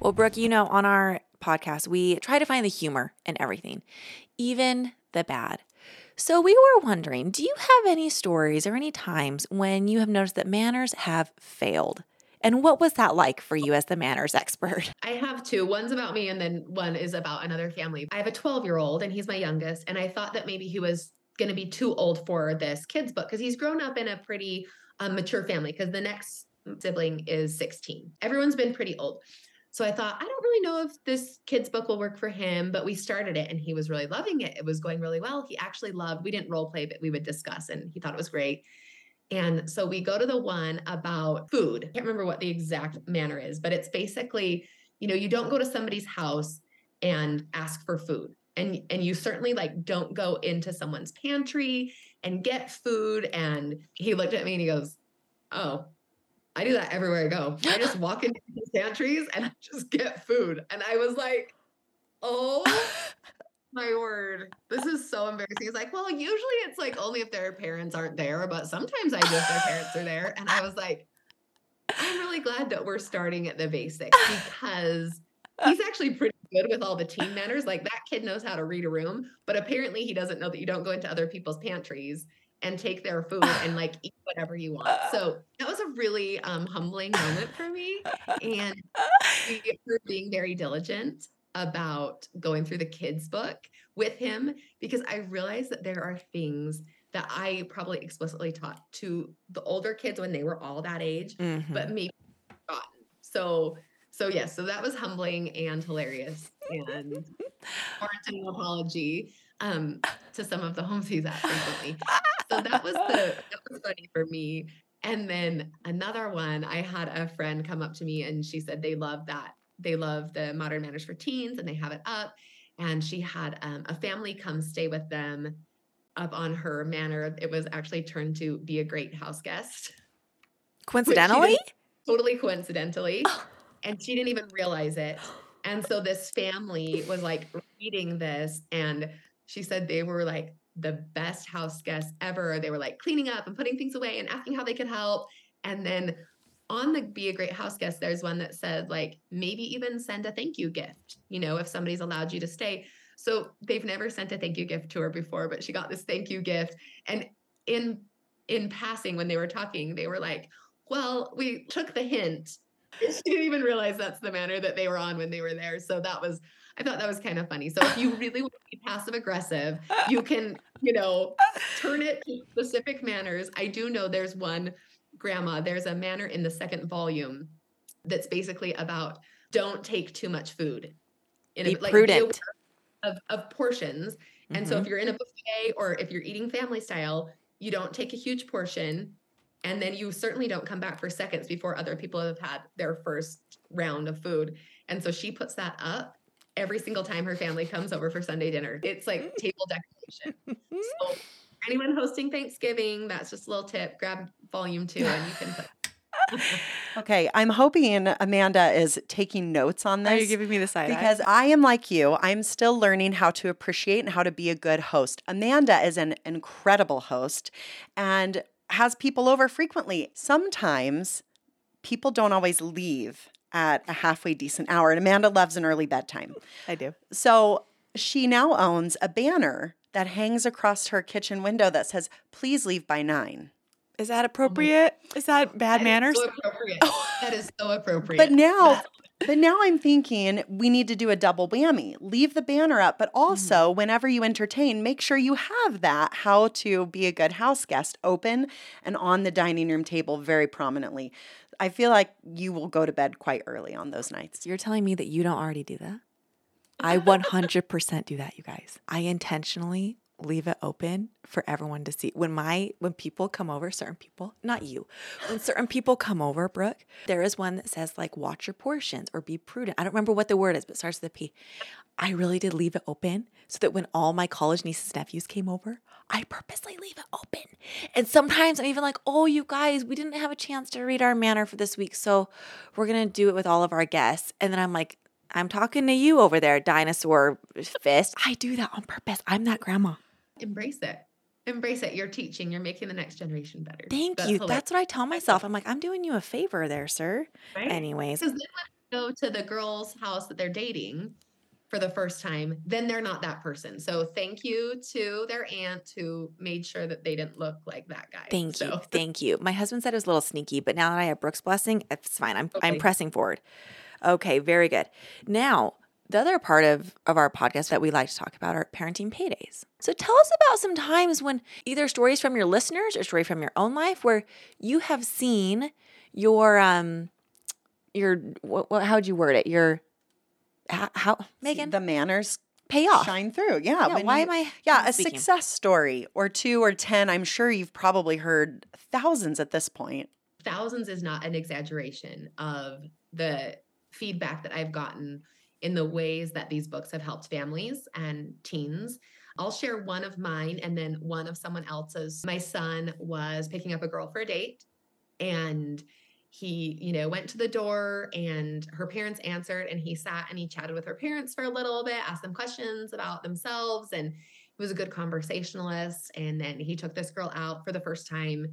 Well, Brooke, you know, on our podcast, we try to find the humor in everything, even the bad. So we were wondering do you have any stories or any times when you have noticed that manners have failed? And what was that like for you as the manners expert? I have two. One's about me, and then one is about another family. I have a 12 year old, and he's my youngest. And I thought that maybe he was going to be too old for this kids' book because he's grown up in a pretty um, mature family because the next sibling is 16. Everyone's been pretty old. So I thought, I don't really know if this kid's book will work for him, but we started it and he was really loving it. It was going really well. He actually loved, we didn't role play, but we would discuss and he thought it was great. And so we go to the one about food. I can't remember what the exact manner is, but it's basically, you know, you don't go to somebody's house and ask for food. And and you certainly like don't go into someone's pantry and get food. And he looked at me and he goes, Oh, I do that everywhere I go. I just walk into pantries and I just get food. And I was like, oh my word. This is so embarrassing. He's like, well, usually it's like only if their parents aren't there, but sometimes I guess their parents are there. And I was like, I'm really glad that we're starting at the basics because he's actually pretty good with all the team manners. Like that kid knows how to read a room, but apparently he doesn't know that you don't go into other people's pantries and take their food and like eat whatever you want. So that was a really um, humbling moment for me. And we were being very diligent about going through the kids' book with him because I realized that there are things that I probably explicitly taught to the older kids when they were all that age, Mhm. but maybe forgotten. So so yes, so that was humbling and hilarious and warranted an apology um to some of the homes he's at frequently. So that was the that was funny for me. And then another one, I had a friend come up to me and she said they love that. They love the modern manners for teens and they have it up. And she had um, a family come stay with them up on her manor. It was actually turned to be a great house guest Coincidentally? totally coincidentally. And she didn't even realize it. And so this family was like reading this, and she said they were like the best house guests ever. They were like cleaning up and putting things away and asking how they could help. And then on the Be a Great House Guest, there's one that said, like, maybe even send a thank you gift, you know, if somebody's allowed you to stay. So they've never sent a thank you gift to her before, but she got this thank you gift. And in in passing, when they were talking, they were like, well, we took the hint. She didn't even realize that's the manner that they were on when they were there. So that was, I thought that was kind of funny. So if you really want to be passive aggressive, you can, you know, turn it to specific manners. I do know there's one grandma, there's a manner in the second volume that's basically about don't take too much food. In Be aware prudent. Of, of portions. And so if mm-hmm. you're in a buffet or if you're eating family style, you don't take a huge portion. And then you certainly don't come back for seconds before other people have had their first round of food. And so she puts that up every single time her family comes over for Sunday dinner. It's like mm. table decoration. So anyone hosting Thanksgiving, that's just a little tip. Grab volume two and you can put Okay, I'm hoping Amanda is taking notes on oh, this. Are you giving me the side eye? because I am like you. I'm still learning how to appreciate and how to be a good host. Amanda is an incredible host and has people over frequently. Sometimes people don't always leave at a halfway decent hour, and Amanda loves an early bedtime. I do. So she now owns a banner that hangs across her kitchen window that says, Please leave by nine. Is that appropriate? Is that bad That is manners? So appropriate. That is so appropriate. But now, but now I'm thinking we need to do a double whammy. Leave the banner up, but also mm. whenever you entertain, make sure you have that how to be a good house guest open and on the dining room table very prominently. I feel like you will go to bed quite early on those nights. You're telling me that you don't already do that? I 100% do that, you guys. I intentionally leave it open for everyone to see. When my when people come over, certain people, not you, when certain people come over, Brooke, there is one that says like watch your portions or be prudent. I don't remember what the word is, but starts with a P. I really did leave it open so that when all my college nieces and nephews came over, I purposely leave it open. And sometimes I'm even like, oh, you guys, we didn't have a chance to read our manner for this week. So we're going to do it with all of our guests. And then I'm like, I'm talking to you over there, dinosaur fist. I do that on purpose. I'm that grandma. Embrace it. Embrace it. You're teaching. You're making the next generation better. Thank That's you. hilarious. That's what I tell myself. I'm like, I'm doing you a favor there, sir. Right? Anyways, Because then when they go to the girl's house that they're dating for the first time, then they're not that person. So thank you to their aunt who made sure that they didn't look like that guy. thank you. Thank you. My husband said it was a little sneaky, but now that I have Brooke's blessing, it's fine. I'm I'm pressing forward. Okay, very good. Now, the other part of, of our podcast that we like to talk about are parenting paydays. So tell us about some times when either stories from your listeners or story from your own life where you have seen your um your what, what how'd you word it? Your how, how Megan the manners pay off. shine through. Yeah. Yeah, why you- am I Yeah, a speaking? success story or two or 10. I'm sure you've probably heard thousands at this point. thousands is not an exaggeration of the feedback that I've gotten in the ways that these books have helped families and teens. I'll share one of mine and then one of someone else's. My son was picking up a girl for a date and he, you know, went to the door and her parents answered and he sat and he chatted with her parents for a little bit, asked them questions about themselves and he was a good conversationalist and then he took this girl out for the first time,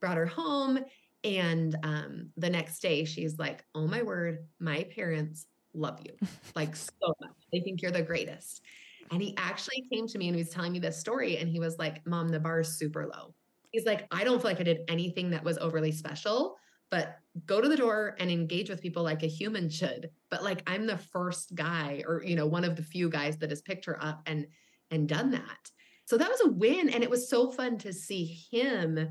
brought her home and um, the next day, she's like, Oh my word, my parents love you like so much. They think you're the greatest. And he actually came to me and he was telling me this story. And he was like, Mom, the bar is super low. He's like, I don't feel like I did anything that was overly special, but go to the door and engage with people like a human should. But like, I'm the first guy or, you know, one of the few guys that has picked her up and, and done that. So that was a win. And it was so fun to see him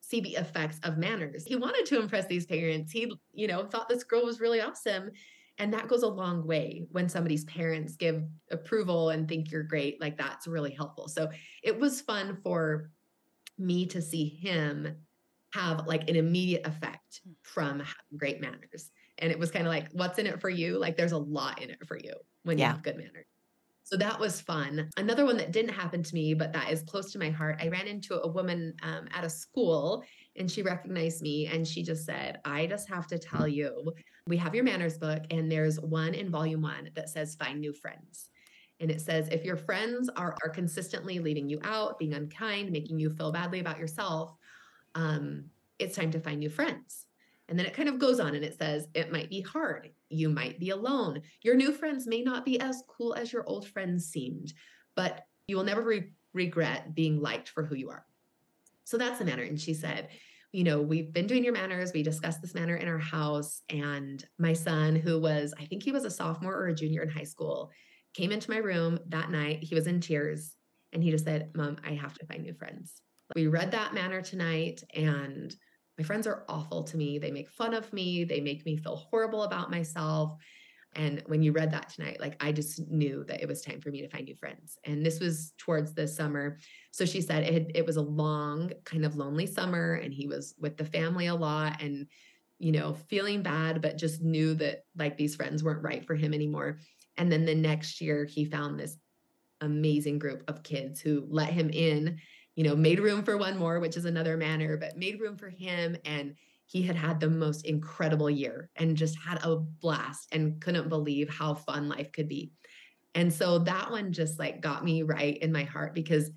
see the effects of manners. He wanted to impress these parents. He, you know, thought this girl was really awesome. And that goes a long way when somebody's parents give approval and think you're great. Like that's really helpful. So it was fun for me to see him have like an immediate effect from having great manners. And it was kind of like, what's in it for you? Like there's a lot in it for you when you have good manners. So that was fun. Another one that didn't happen to me, but that is close to my heart. I ran into a woman um, at a school and she recognized me and she just said, I just have to tell you, we have your manners book, and there's one in volume one that says, Find new friends. And it says, if your friends are, are consistently leaving you out, being unkind, making you feel badly about yourself, um, it's time to find new friends. And then it kind of goes on and it says, it might be hard. You might be alone. Your new friends may not be as cool as your old friends seemed, but you will never re- regret being liked for who you are. So that's the manner. And she said, you know, we've been doing your manners. We discussed this manner in our house. And my son, who was, I think he was a sophomore or a junior in high school, came into my room that night. He was in tears and he just said, Mom, I have to find new friends. We read that manner tonight and my friends are awful to me. They make fun of me. They make me feel horrible about myself. And when you read that tonight, like I just knew that it was time for me to find new friends. And this was towards the summer. So she said it, it was a long, kind of lonely summer, and he was with the family a lot and, you know, feeling bad, but just knew that like these friends weren't right for him anymore. And then the next year, he found this amazing group of kids who let him in, you know, made room for one more, which is another manner, but made room for him. And he had had the most incredible year and just had a blast and couldn't believe how fun life could be. And so that one just like got me right in my heart because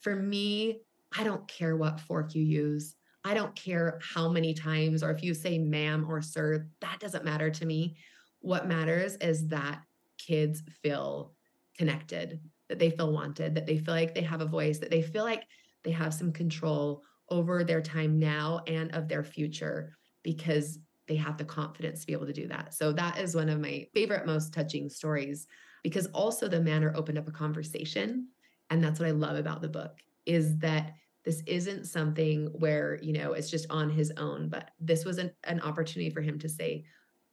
for me, I don't care what fork you use. I don't care how many times or if you say ma'am or sir, that doesn't matter to me. What matters is that kids feel connected, that they feel wanted, that they feel like they have a voice, that they feel like they have some control over their time now and of their future because they have the confidence to be able to do that. So that is one of my favorite, most touching stories because also the manner opened up a conversation. And that's what I love about the book is that this isn't something where, you know, it's just on his own, but this was an, an opportunity for him to say,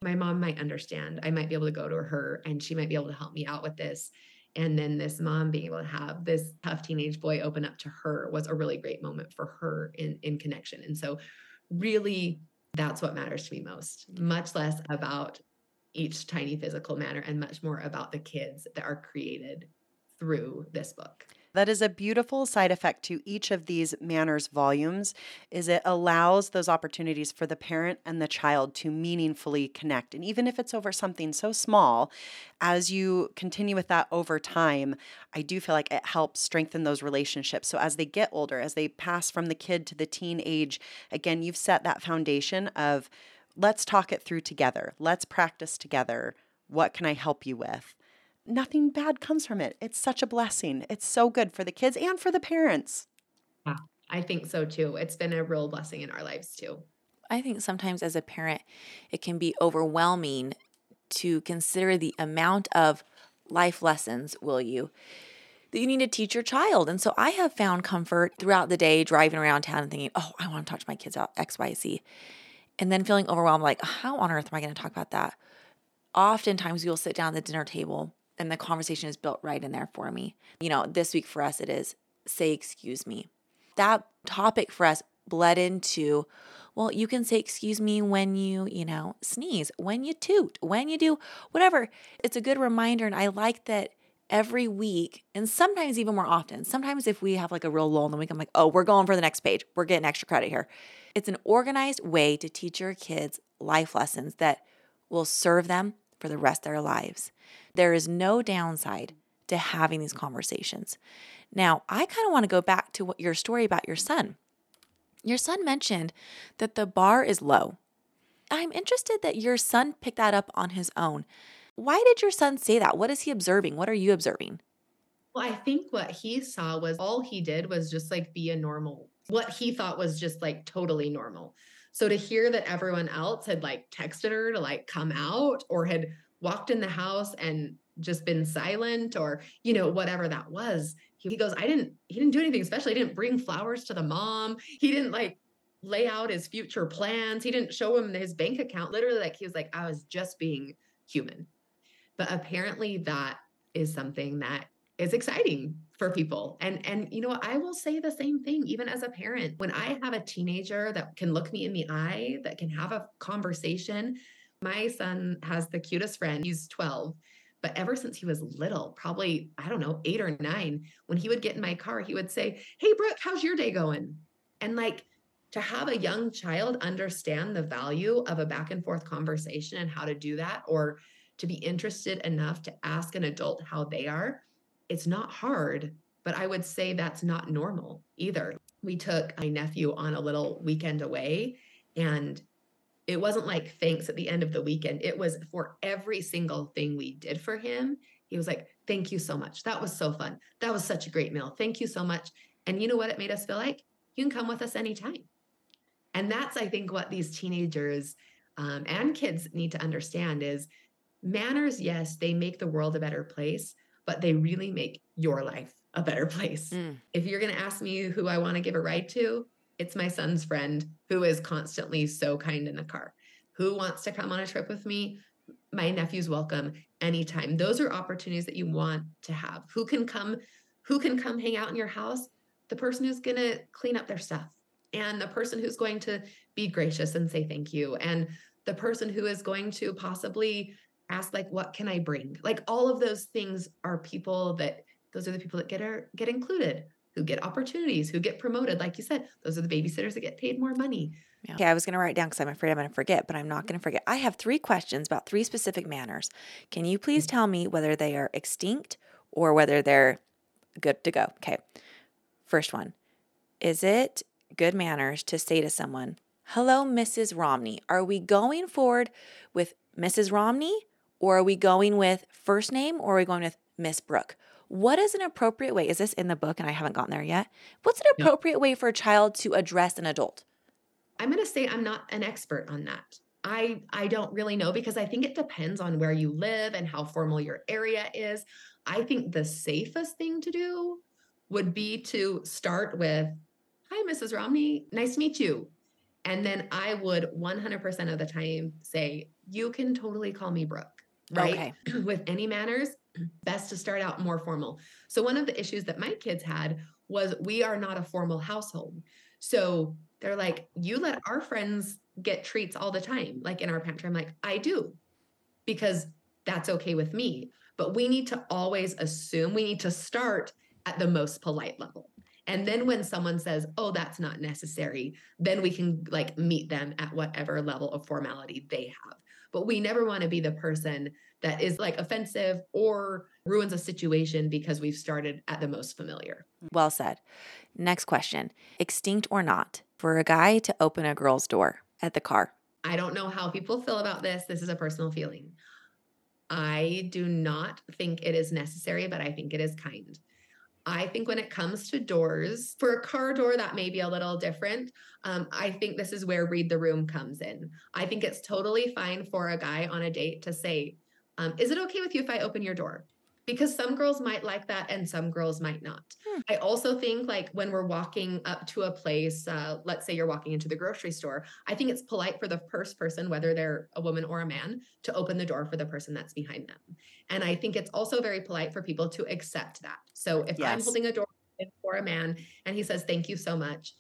my mom might understand. I might be able to go to her and she might be able to help me out with this. And then this mom being able to have this tough teenage boy open up to her was a really great moment for her in, in connection. And so, really, that's what matters to me most, much less about each tiny physical manner and much more about the kids that are created through this book. That is a beautiful side effect to each of these manners volumes is it allows those opportunities for the parent and the child to meaningfully connect. And even if it's over something so small, as you continue with that over time, I do feel like it helps strengthen those relationships. So as they get older, as they pass from the kid to the teen age, again, you've set that foundation of let's talk it through together. Let's practice together. What can I help you with? Nothing bad comes from it. It's such a blessing. It's so good for the kids and for the parents. Yeah, I think so too. It's been a real blessing in our lives too. I think sometimes as a parent, it can be overwhelming to consider the amount of life lessons, will you, that you need to teach your child. And so I have found comfort throughout the day driving around town and thinking, oh, I want to talk to my kids about X, Y, Z. And then feeling overwhelmed, like, how on earth am I going to talk about that? Oftentimes, you'll sit down at the dinner table and the conversation is built right in there for me. You know, this week for us, it is say, excuse me. That topic for us bled into, well, you can say, excuse me when you, you know, sneeze, when you toot, when you do whatever. It's a good reminder. And I like that every week, and sometimes even more often, sometimes if we have like a real lull in the week, I'm like, oh, we're going for the next page. We're getting extra credit here. It's an organized way to teach your kids life lessons that will serve them for the rest of their lives. There is no downside to having these conversations. Now, I kind of want to go back to what your story about your son. Your son mentioned that the bar is low. I'm interested that your son picked that up on his own. Why did your son say that? What is he observing? What are you observing? Well, I think what he saw was all he did was just like be a normal, what he thought was just like totally normal. So to hear that everyone else had like texted her to like come out or had walked in the house and just been silent or you know whatever that was he goes i didn't he didn't do anything especially he didn't bring flowers to the mom. He didn't like lay out his future plans. He didn't show him his bank account. Literally like he was like i was just being human. But apparently that is something that is exciting for people. And and you know i will say the same thing even as a parent. When i have a teenager that can look me in the eye that can have a conversation my son has the cutest friend. He's 12. But ever since he was little, probably, I don't know, eight or nine, when he would get in my car, he would say, Hey, Brooke, how's your day going? And like to have a young child understand the value of a back and forth conversation and how to do that, or to be interested enough to ask an adult how they are, it's not hard. But I would say that's not normal either. We took my nephew on a little weekend away, and it wasn't like thanks at the end of the weekend. It was for every single thing we did for him. He was like, Thank you so much. That was so fun. That was such a great meal. Thank you so much. And you know what it made us feel like? You can come with us anytime. And that's, I think, what these teenagers um, and kids need to understand is manners, yes, they make the world a better place, but they really make your life a better place. Mm. If you're going to ask me who I want to give a ride to, it's my son's friend who is constantly so kind in the car. Who wants to come on a trip with me? My nephew's welcome anytime. Those are opportunities that you want to have. Who can come who can come hang out in your house? The person who's going to clean up their stuff and the person who's going to be gracious and say thank you and the person who is going to possibly ask like what can I bring? Like all of those things are people that those are the people that get are, get included who get opportunities, who get promoted. Like you said, those are the babysitters that get paid more money. Yeah. Okay, I was going to write down because I'm afraid I'm going to forget, but I'm not mm-hmm. going to forget. I have three questions about three specific manners. Can you please mm-hmm. tell me whether they are extinct or whether they're good to go? Okay. First one Is it good manners to say to someone, Hello, Mrs. Romney? Are we going forward with Mrs. Romney or are we going with first name or are we going with Miss Brooke? What is an appropriate way? Is this in the book and I haven't gotten there yet? What's an appropriate way for a child to address an adult? I'm going to say I'm not an expert on that. I I don't really know because I think it depends on where you live and how formal your area is. I think the safest thing to do would be to start with, "Hi Mrs. Romney, nice to meet you." And then I would 100% of the time say, "You can totally call me Brooke." right? Okay. With any manners, best to start out more formal. So, one of the issues that my kids had was we are not a formal household. So, they're like, you let our friends get treats all the time, like in our pantry. I'm like, I do, because that's okay with me. But we need to always assume we need to start at the most polite level. And then when someone says, oh, that's not necessary, then we can like meet them at whatever level of formality they have. But we never want to be the person that is like offensive or ruins a situation because we've started at the most familiar. Well said. Next question Extinct or not, for a guy to open a girl's door at the car? I don't know how people feel about this. This is a personal feeling. I do not think it is necessary, but I think it is kind. I think when it comes to doors, for a car door, that may be a little different. Um, I think this is where read the room comes in. I think it's totally fine for a guy on a date to say, um, Is it okay with you if I open your door? Because some girls might like that and some girls might not. Hmm. I also think like when we're walking up to a place, uh, let's say you're walking into the grocery store, I think it's polite for the first person, whether they're a woman or a man, to open the door for the person that's behind them. And I think it's also very polite for people to accept that. So if yes. I'm holding a door for a man and he says, thank you so much,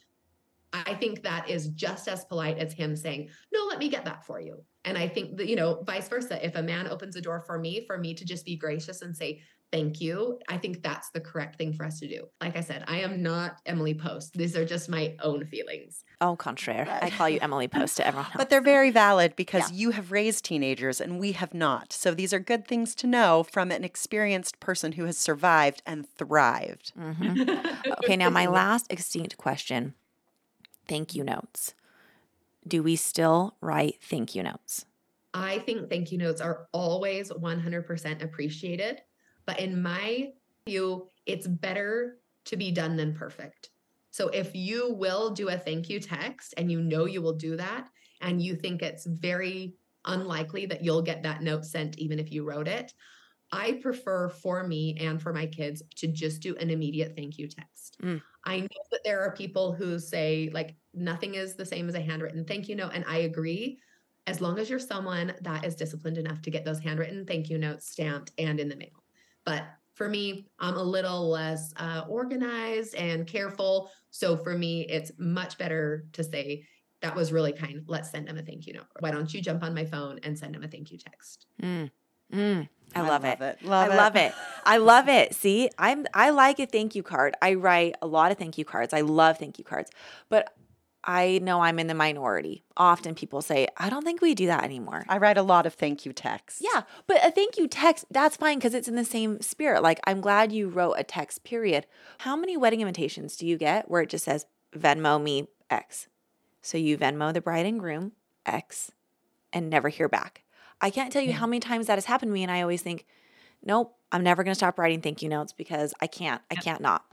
I think that is just as polite as him saying, no, let me get that for you. And I think that, you know, vice versa. If a man opens a door for me, for me to just be gracious and say, thank you, I think that's the correct thing for us to do. Like I said, I am not Emily Post. These are just my own feelings. Oh, contraire. I call you Emily Post to everyone else. But they're very valid because yeah. you have raised teenagers and we have not. So these are good things to know from an experienced person who has survived and thrived. Mm-hmm. okay, now my last extinct question thank you notes do we still write thank you notes? I think thank you notes are always 100% appreciated. But in my view, it's better to be done than perfect. So if you will do a thank you text and you know you will do that, and you think it's very unlikely that you'll get that note sent even if you wrote it, I prefer for me and for my kids to just do an immediate thank you text. Mm. I know that there are people who say, like, nothing is the same as a handwritten thank you note. And I agree. As long as you're someone that is disciplined enough to get those handwritten thank you notes stamped and in the mail. But for me, I'm a little less uh, organized and careful. So for me, it's much better to say, that was really kind. Let's send them a thank you note. Why don't you jump on my phone and send them a thank you text? Mm. Mm. I, love, love it. it. Love I it. love it. I love it. See, I'm I like a thank you card. I write a lot of thank you cards. I love thank you cards. But I know I'm in the minority. Often people say, I don't think we do that anymore. I write a lot of thank you texts. Yeah, but a thank you text, that's fine because it's in the same spirit. Like, I'm glad you wrote a text, period. How many wedding invitations do you get where it just says, Venmo me X? So you Venmo the bride and groom X and never hear back. I can't tell you how many times that has happened to me. And I always think, nope, I'm never going to stop writing thank you notes because I can't, I can't not.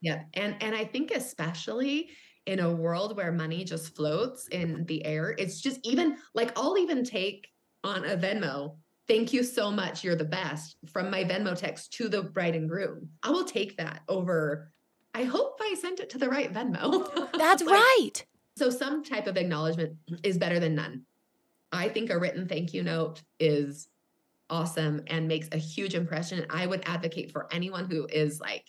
Yeah. And, and I think especially in a world where money just floats in the air, it's just even like I'll even take on a Venmo. Thank you so much. You're the best from my Venmo text to the bride and groom. I will take that over. I hope I sent it to the right Venmo. That's like, right. So some type of acknowledgement is better than none. I think a written thank you note is awesome and makes a huge impression. I would advocate for anyone who is like,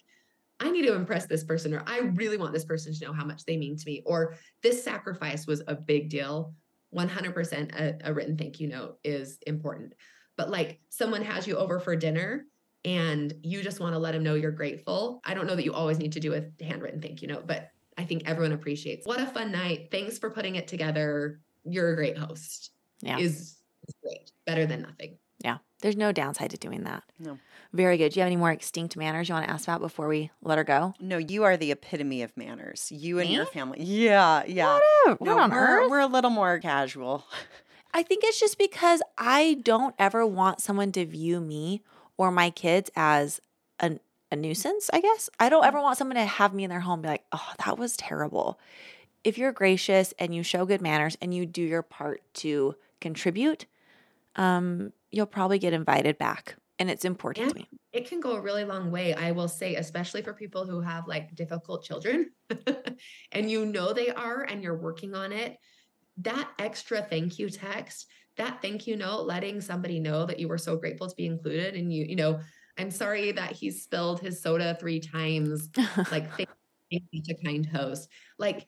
I need to impress this person, or I really want this person to know how much they mean to me, or this sacrifice was a big deal. 100% a, a written thank you note is important. But like someone has you over for dinner and you just want to let them know you're grateful. I don't know that you always need to do a handwritten thank you note, but I think everyone appreciates. What a fun night. Thanks for putting it together. You're a great host. Yeah. Is, is great. Better than nothing. Yeah. There's no downside to doing that. No. Very good. Do you have any more extinct manners you want to ask about before we let her go? No, you are the epitome of manners. You and Me? your family. Yeah, yeah. What, no, on we're, earth? We're a little more casual. I think it's just because I don't ever want someone to view me or my kids as a, a nuisance, I guess. I don't ever want someone to have me in their home be like, oh, that was terrible. If you're gracious and you show good manners and you do your part to contribute, um, you'll probably get invited back. And it's important to me. It can go a really long way, I will say, especially for people who have like difficult children and you know they are and you're working on it. that extra thank you text, that thank you note, letting somebody know that you were so grateful to be included and you, you know, I'm sorry that he spilled his soda three times. Like, thank you, such a kind host. Like,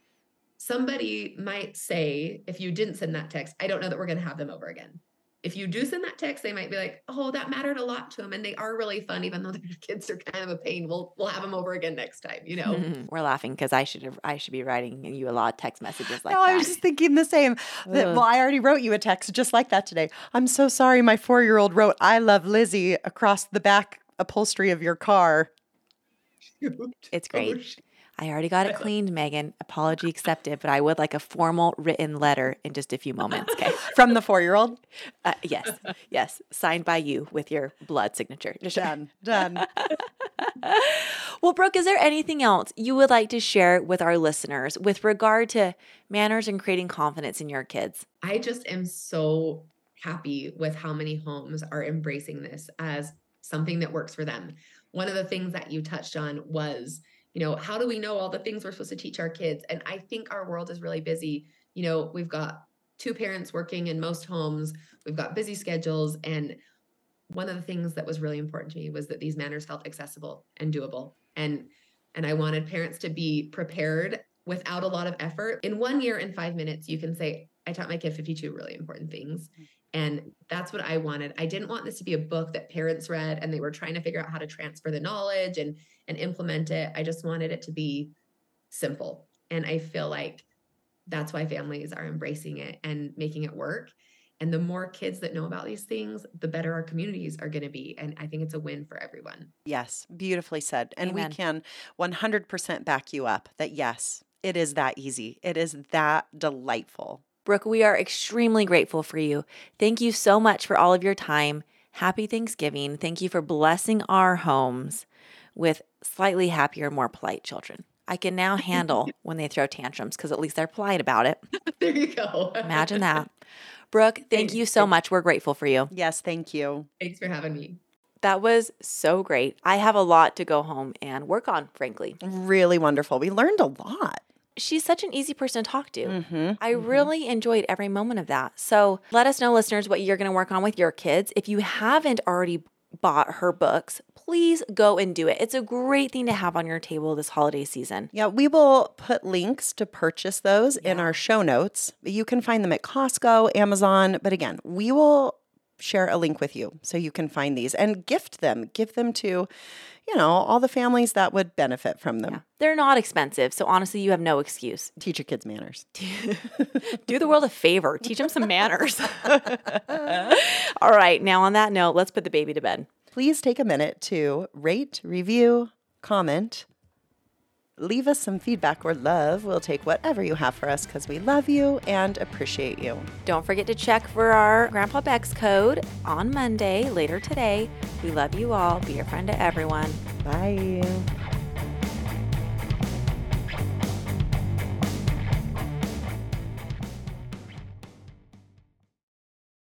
somebody might say, if you didn't send that text, I don't know that we're going to have them over again if you do send that text, they might be like, "Oh, that mattered a lot to them," and they are really fun, even though their kids are kind of a pain. We'll we'll have them over again next time. You know, we're laughing because I should have I should be writing you a lot of text messages like no, that. I was just thinking the same. That, well, I already wrote you a text just like that today. I'm so sorry. My four year old wrote "I love Lizzie" across the back upholstery of your car. It's great. Oh, I already got it cleaned, Megan. Apology accepted, but I would like a formal written letter in just a few moments. Okay. From the four year old? Uh, yes. Yes. Signed by you with your blood signature. Done. Done. well, Brooke, is there anything else you would like to share with our listeners with regard to manners and creating confidence in your kids? I just am so happy with how many homes are embracing this as something that works for them. One of the things that you touched on was you know, how do we know all the things we're supposed to teach our kids? And I think our world is really busy. You know, we've got two parents working in most homes, we've got busy schedules. And one of the things that was really important to me was that these manners felt accessible and doable. And and I wanted parents to be prepared without a lot of effort. In one year in five minutes, you can say, I taught my kid 52 really important things. Mm-hmm. And that's what I wanted. I didn't want this to be a book that parents read and they were trying to figure out how to transfer the knowledge and and implement it. I just wanted it to be simple. And I feel like that's why families are embracing it and making it work. And the more kids that know about these things, the better our communities are going to be. And I think it's a win for everyone. Yes, beautifully said. And Amen. we can 100% back you up that yes, it is that easy. It is that delightful. Brooke, we are extremely grateful for you. Thank you so much for all of your time. Happy Thanksgiving. Thank you for blessing our homes with slightly happier, more polite children. I can now handle when they throw tantrums because at least they're polite about it. there you go. Imagine that. Brooke, thank you so much. We're grateful for you. Yes, thank you. Thanks for having me. That was so great. I have a lot to go home and work on, frankly. Really wonderful. We learned a lot. She's such an easy person to talk to. Mm-hmm, I mm-hmm. really enjoyed every moment of that. So let us know, listeners, what you're going to work on with your kids. If you haven't already bought her books, please go and do it. It's a great thing to have on your table this holiday season. Yeah, we will put links to purchase those yeah. in our show notes. You can find them at Costco, Amazon, but again, we will share a link with you so you can find these and gift them. Give them to, you know, all the families that would benefit from them. Yeah. They're not expensive, so honestly, you have no excuse. Teach your kids manners. Do the world a favor. Teach them some manners. all right, now on that note, let's put the baby to bed. Please take a minute to rate, review, comment, leave us some feedback or love. We'll take whatever you have for us because we love you and appreciate you. Don't forget to check for our Grandpa Beck's code on Monday later today. We love you all. Be a friend to everyone. Bye.